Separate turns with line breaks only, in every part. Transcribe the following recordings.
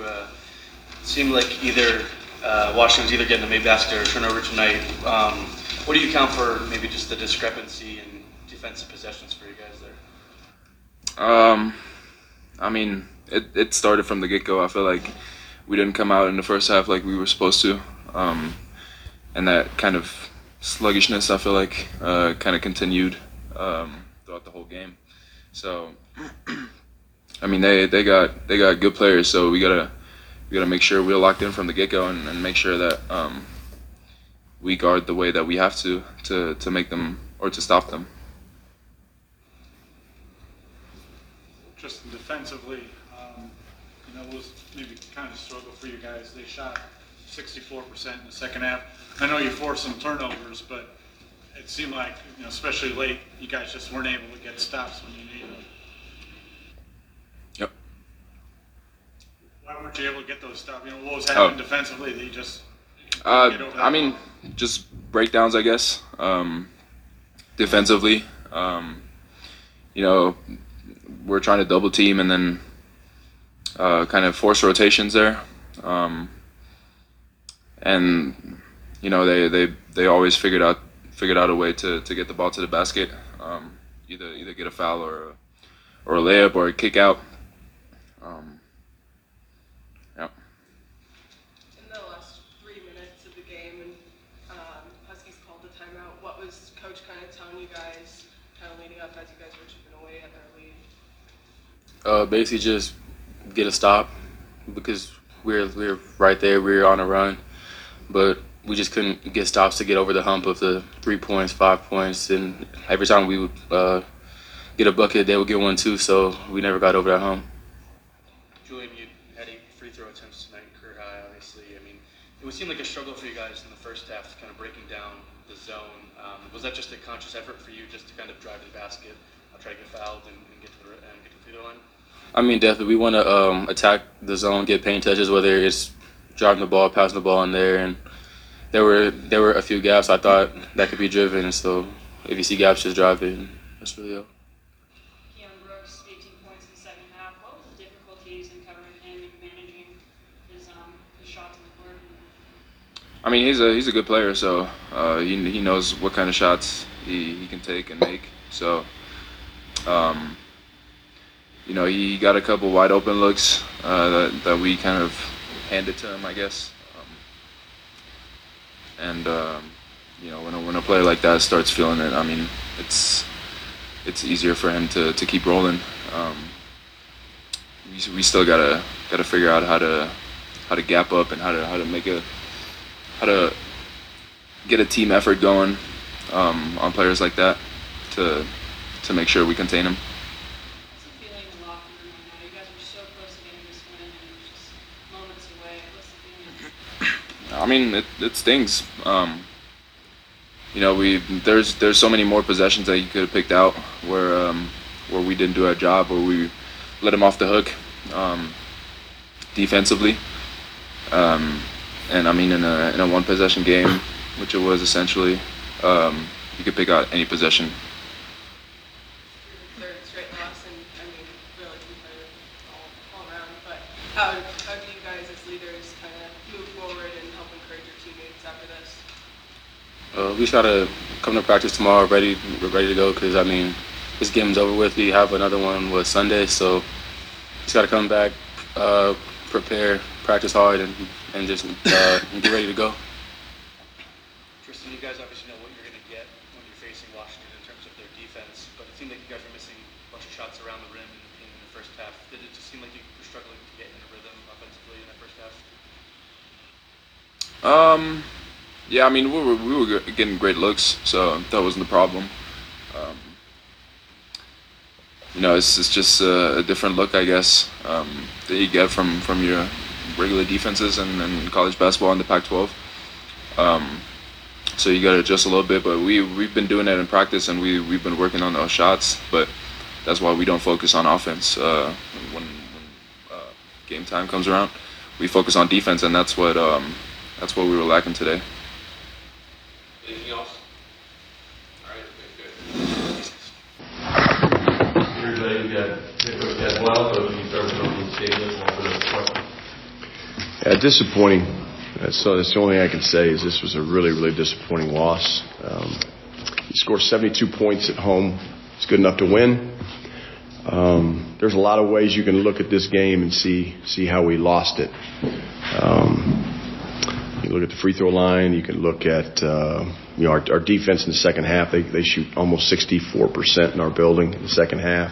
through. Uh, it seemed like either uh, Washington was either getting a made basket or turnover tonight. Um, what do you count for maybe just the discrepancy in defensive possessions for you guys there?
Um, I mean, it, it started from the get go. I feel like we didn't come out in the first half like we were supposed to. Um, and that kind of sluggishness, I feel like, uh, kind of continued um, throughout the whole game. So, I mean, they, they got they got good players, so we gotta we gotta make sure we're locked in from the get go and, and, make sure that um, we guard the way that we have to to to make them or to stop them.
Just defensively, um, you know, it was maybe kind of a struggle for you guys. They shot 64% in the second half. I know you forced some turnovers, but it seemed like, you know, especially late, you guys just weren't able to get stops when you needed them.
Yep.
Why weren't you able to get those? You know, what was happening
Oh.
defensively you just
Uh,
get over that
I mean, just breakdowns, I guess. Um, defensively, um, you know, we're trying to double team and then uh, kind of force rotations there. Um, and you know, they, they, they always figured out figured out a way to, to get the ball to the basket. Um, either either get a foul or a, or a layup or a kick out. Um, yeah.
In the last three minutes of the game, and um, Huskies called the timeout, what was Coach kind of telling you guys, kind of leading up as you guys were chipping away at their lead?
Uh, basically just get a stop because we're we're right there. We're on a run, but we just couldn't get stops to get over the hump of the three points, five points, and every time we would uh, get a bucket, they would get one too. So we never got over that hump.
Julian, you had eight free throw attempts tonight, career high, obviously. I mean, it would seem like a struggle for you guys in the first half, kind of breaking down the zone. Um, was that just a conscious effort for you, just to kind of drive to the basket, uh, try to get fouled, and, and get to
I mean, definitely we want to um, attack the zone, get paint touches, whether it's driving the ball, passing the ball in there, and there were there were a few gaps I thought that could be driven. So if you see gaps, just drive it. That's really all.
Keion Brooks, 18 points in the second half. What was the difficulties in covering him and managing his um, his shots in the court?
I mean, he's a he's a good player, so uh, he he knows what kind of shots he, he can take and make. So, um, you know, he got a couple wide open looks uh, that that we kind of handed to him, I guess. Um, and um, you know, when a, when a player like that starts feeling it, I mean, it's it's easier for him to, to keep rolling. Um, we, we still gotta gotta figure out how to how to gap up and how to how to make a how to get a team effort going um, on players like that to to make sure we contain them.
What's the feeling in the locker room right now? You guys were so close to getting this win and it was just moments away. What's the feeling?
I mean, it, it stings. Um, you know, we there's there's so many more possessions that you could have picked out where um, where we didn't do our job, where we let them off the hook um, defensively. Um, and I mean, in a in a one possession game, which it was essentially, um, you could pick out any possession.
Third straight loss, and I mean, really competitive all, all around. But how, how do you guys as leaders kind of move forward and help encourage your teammates after this?
Uh, we just gotta come to practice tomorrow, ready, ready to go. Cause I mean, this game's over with. We have another one with Sunday, so just gotta come back, uh, prepare, practice hard, and and just uh, get ready to go.
Tristan, you guys obviously know what you're going to get when you're facing Washington in terms of their defense, but it seemed like you guys were missing a bunch of shots around the rim in, in the first half. Did it just seem like you were struggling to get in a rhythm offensively in that first half?
Um, yeah, I mean, we were we were getting great looks, so that wasn't the problem. Um, you know, it's it's just a, a different look, I guess, um, that you get from from your regular defenses and, and college basketball in the Pac-12. Um, so you got to adjust a little bit, but we we've been doing that in practice, and we we've been working on those shots. But that's why we don't focus on offense uh, when, when uh, game time comes around. We focus on defense, and that's what um, that's what we were lacking today.
Anything else? All right, okay,
Yeah, disappointing. So that's the only thing I can say is this was a really, really disappointing loss. Um, you score 72 points at home. It's good enough to win. Um, there's a lot of ways you can look at this game and see see how we lost it. Um, you look at the free throw line. You can look at uh, you know our, our defense in the second half. They they shoot almost 64 percent in our building in the second half.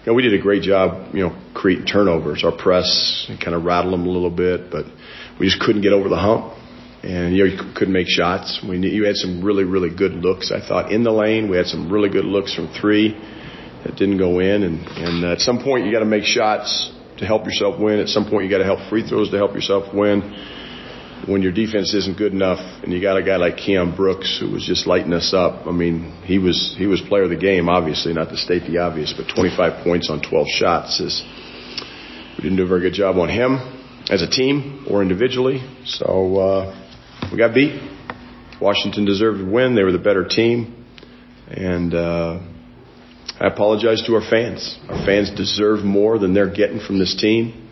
You know, we did a great job, you know, creating turnovers. Our press kind of rattled them a little bit, but we just couldn't get over the hump. And you know, you couldn't make shots. We you had some really, really good looks. I thought in the lane, we had some really good looks from three that didn't go in. And and uh, at some point, you got to make shots to help yourself win. At some point, you got to help free throws to help yourself win. When your defense isn't good enough, and you got a guy like Keion Brooks who was just lighting us up. I mean, he was he was player of the game, obviously, not to state the obvious, but 25 points on 12 shots is we didn't do a very good job on him as a team or individually. So uh, we got beat. Washington deserved to win. They were the better team, and uh, I apologize to our fans. Our fans deserve more than they're getting from this team.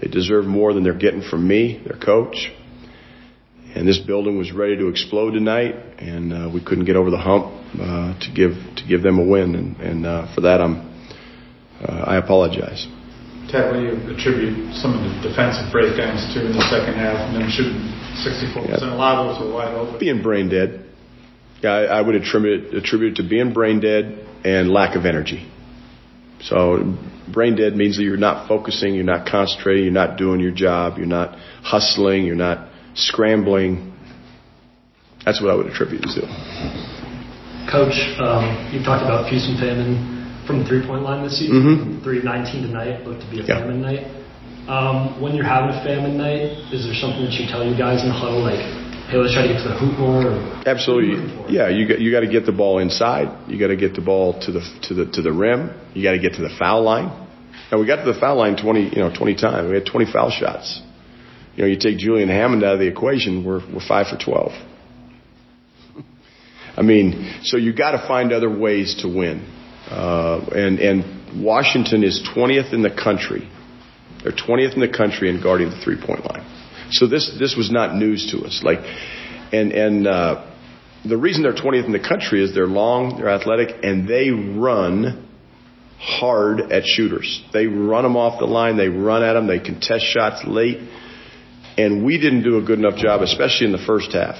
They deserve more than they're getting from me, their coach. And this building was ready to explode tonight, and uh, we couldn't get over the hump uh, to give to give them a win. And, and uh, for that, I'm uh, I apologize.
Tad, will you attribute some of the defensive breakdowns to in the second half and then shooting 64%? A lot of those were wide open.
Being brain dead. Yeah, I, I would attribute attribute it to being brain dead and lack of energy. So brain dead means that you're not focusing, you're not concentrating, you're not doing your job, you're not hustling, you're not scrambling. That's what I would attribute it to.
Coach, um, you've talked about feast and famine from the three-point line this season.
Mhm.
Three of 19 tonight looked to be a
Yeah.
famine night. Um, when you're having a famine night, is there something that you tell you guys in the huddle, like, hey, let's try to get to the hoop more? Or
Absolutely.
What are you looking for?
Yeah, you got you got to get the ball inside. You got to get the ball to the to the to the rim. You got to get to the foul line. And we got to the foul line 20, you know, 20 times. We had 20 foul shots. You know, you take Julian Hammond out of the equation, we're we're 5 for 12. I mean, so you got to find other ways to win. Uh, and and Washington is 20th in the country. They're 20th in the country in guarding the three-point line. So this this was not news to us. Like, and and uh, the reason they're 20th in the country is they're long, they're athletic, and they run hard at shooters. They run them off the line, they run at them, they contest shots late, and we didn't do a good enough job, especially in the first half,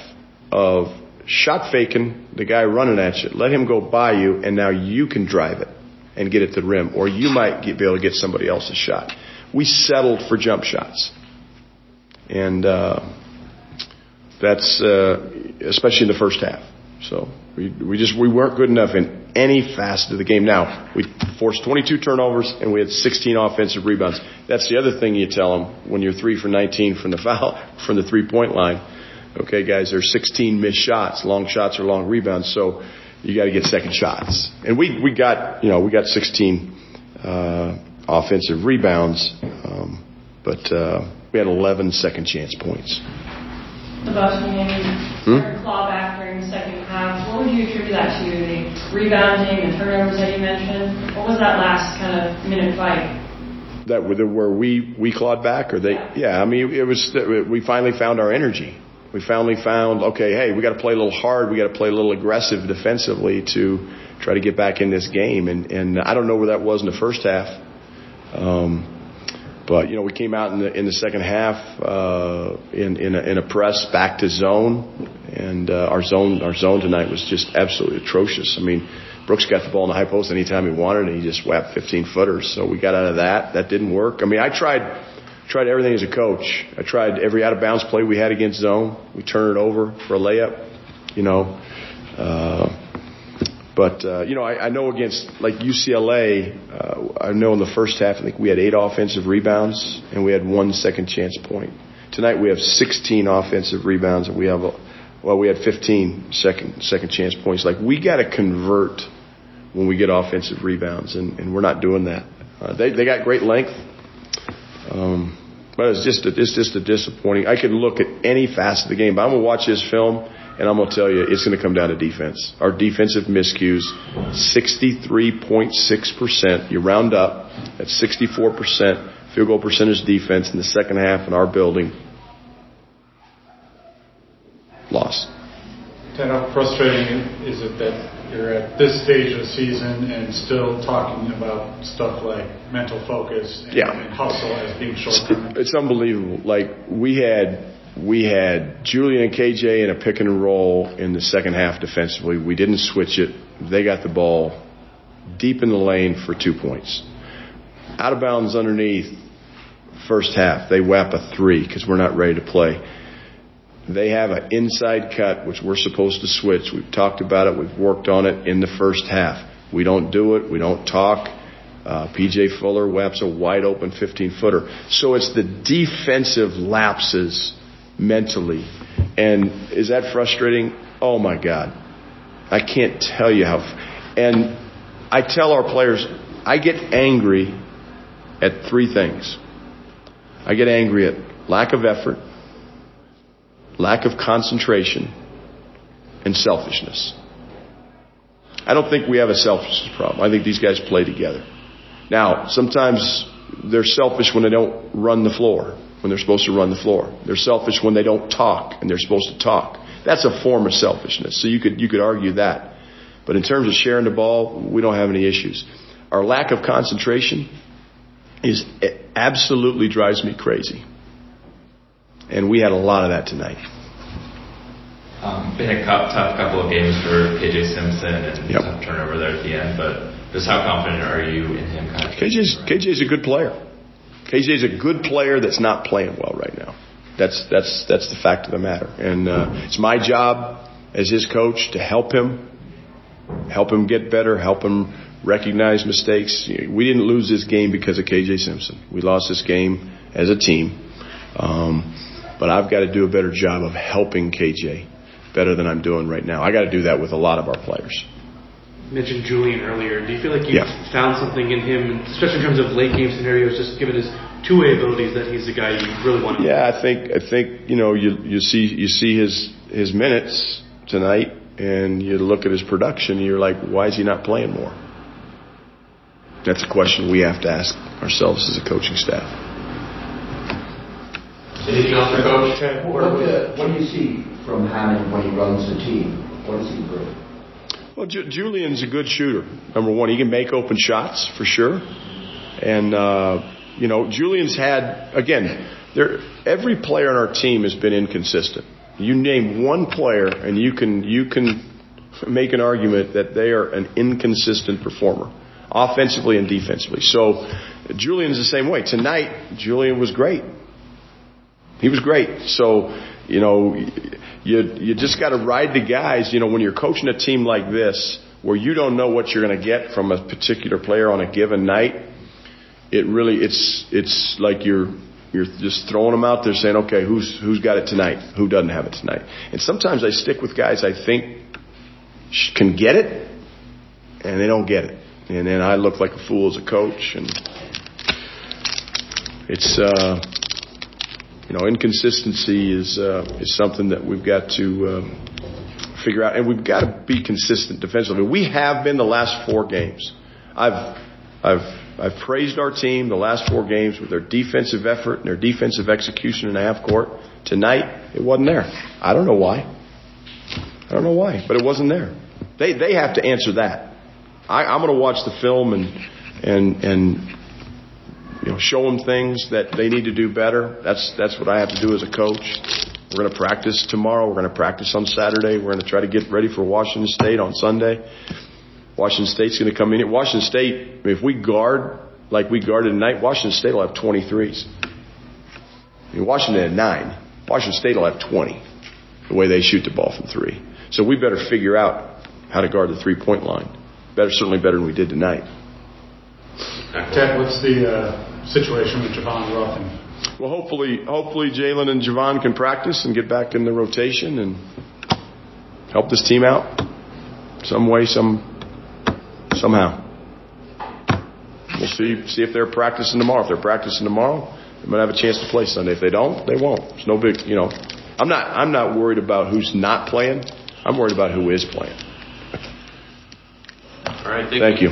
of shot faking the guy running at you. Let him go by you, and now you can drive it and get it to the rim, or you might get, be able to get somebody else's shot. We settled for jump shots, and uh, that's uh, especially in the first half. So we we just we weren't good enough in any facet of the game. Now we forced 22 turnovers and we had 16 offensive rebounds. That's the other thing you tell them when you're three for 19 from the foul from the three point line. Okay, guys, there's 16 missed shots, long shots or long rebounds. So you got to get second shots, and we we got you know we got 16 uh, offensive rebounds, um, but uh, we had 11 second chance points.
The Boston game,
Hmm?
started claw back during the second. What would you attribute that to? The rebounding, the turnovers that you mentioned? What was that last kind of minute fight?
that were where we we clawed back or they yeah i mean it was we finally found our energy we finally found okay hey we got to play a little hard we got to play a little aggressive defensively to try to get back in this game and and i don't know where that was in the first half um but you know we came out in the in the second half uh in in a, in a press back to zone and uh, our zone our zone tonight was just absolutely atrocious i mean Brooks got the ball in the high post anytime he wanted, and he just whapped 15 footers. So we got out of that. That didn't work. I mean, I tried tried everything as a coach. I tried every out of bounds play we had against zone. We turned it over for a layup, you know. Uh, but uh, you know, I, I know against like UCLA, uh, I know in the first half, I think we had eight offensive rebounds and we had one second chance point. Tonight we have 16 offensive rebounds and we have a, well, we had 15 second second chance points. Like we got to convert when we get offensive rebounds, and, and we're not doing that. Uh, they they got great length, um, but it's just a, it's just a disappointing. I could look at any facet of the game, but I'm gonna watch this film, and I'm gonna tell you it's gonna come down to defense. Our defensive miscues, 63.6 percent. You round up, that's 64 percent. field goal percentage defense in the second half in our building. Loss.
Tad, how frustrating is it that you're at this stage of the season and still talking about stuff like mental focus and,
Yeah.
and hustle as being short-term?
It's unbelievable. Like we had we had Julian and KJ in a pick and roll in the second half defensively. We didn't switch it. They got the ball deep in the lane for two points. Out of bounds underneath first half. They whap a three because we're not ready to play. They have an inside cut, which we're supposed to switch. We've talked about it. We've worked on it in the first half. We don't do it. We don't talk. Uh, PJ Fuller whaps a wide open 15 footer. So it's the defensive lapses mentally. And is that frustrating? Oh my God. I can't tell you how. And I tell our players, I get angry at three things. I get angry at lack of effort, lack of concentration, and selfishness. I don't think we have a selfishness problem. I think these guys play together. Now, sometimes they're selfish when they don't run the floor, when they're supposed to run the floor. They're selfish when they don't talk and they're supposed to talk. That's a form of selfishness. So you could, you could argue that. But in terms of sharing the ball, we don't have any issues. Our lack of concentration is absolutely drives me crazy. And we had a lot of that tonight.
Um, been a tough couple of games for KJ Simpson and
Yep.
tough turnover there at the end, but just how confident are you in him kind of
KJ's KJ's a good player. KJ's a good player that's not playing well right now. That's that's that's the fact of the matter. And uh, it's my job as his coach to help him, help him get better, help him recognize mistakes. We didn't lose this game because of KJ Simpson. We lost this game as a team. Um, but I've got to do a better job of helping KJ better than I'm doing right now. I got to do that with a lot of our players.
You mentioned Julian earlier. Do you feel like you've
Yeah.
found something in him, especially in terms of late game scenarios, just given his two-way abilities, that he's the guy you really want to?
Yeah, I think I think you know you you see you see his his minutes tonight, and you look at his production, and you're like, why is he not playing more? That's a question we have to ask ourselves as a coaching staff.
Anything else for Coach?
What, uh, what do you see from Hammond when he runs the team? What does he bring?
Well, Ju- Julian's a good shooter. Number one, he can make open shots for sure, and uh, you know Julian's had again. There, every player on our team has been inconsistent. You name one player, and you can you can make an argument that they are an inconsistent performer, offensively and defensively. So Julian's the same way. Tonight, Julian was great. He was great. So, you know, you you just got to ride the guys. You know, when you're coaching a team like this, where you don't know what you're going to get from a particular player on a given night, it really it's it's like you're you're just throwing them out there saying, okay, who's who's got it tonight? Who doesn't have it tonight? And sometimes I stick with guys I think can get it, and they don't get it, and then I look like a fool as a coach, and it's. uh you know, inconsistency is uh, is something that we've got to um, figure out, and we've got to be consistent defensively. We have been the last four games. I've I've I've praised our team the last four games with their defensive effort and their defensive execution in the half court. Tonight, it wasn't there. I don't know why. I don't know why, but it wasn't there. They they have to answer that. I, I'm going to watch the film and and and you know, show them things that they need to do better. That's that's what I have to do as a coach. We're going to practice tomorrow. We're going to practice on Saturday. We're going to try to get ready for Washington State on Sunday. Washington State's going to come in. Washington State, I mean, if we guard like we guarded tonight, Washington State will have 23s. I mean, Washington had nine. Washington State will have 20. The way they shoot the ball from three. So we better figure out how to guard the three point line. Better, certainly better than we did tonight.
Tad, what's the uh, situation with Javon Ruffin?
Well, hopefully, hopefully Jalen and Javon can practice and get back in the rotation and help this team out some way, some somehow. We'll see see if they're practicing tomorrow. If they're practicing tomorrow, they might have a chance to play Sunday. If they don't, they won't. It's no big, you know. I'm not I'm not worried about who's not playing. I'm worried about who is playing.
All right,
Thank you.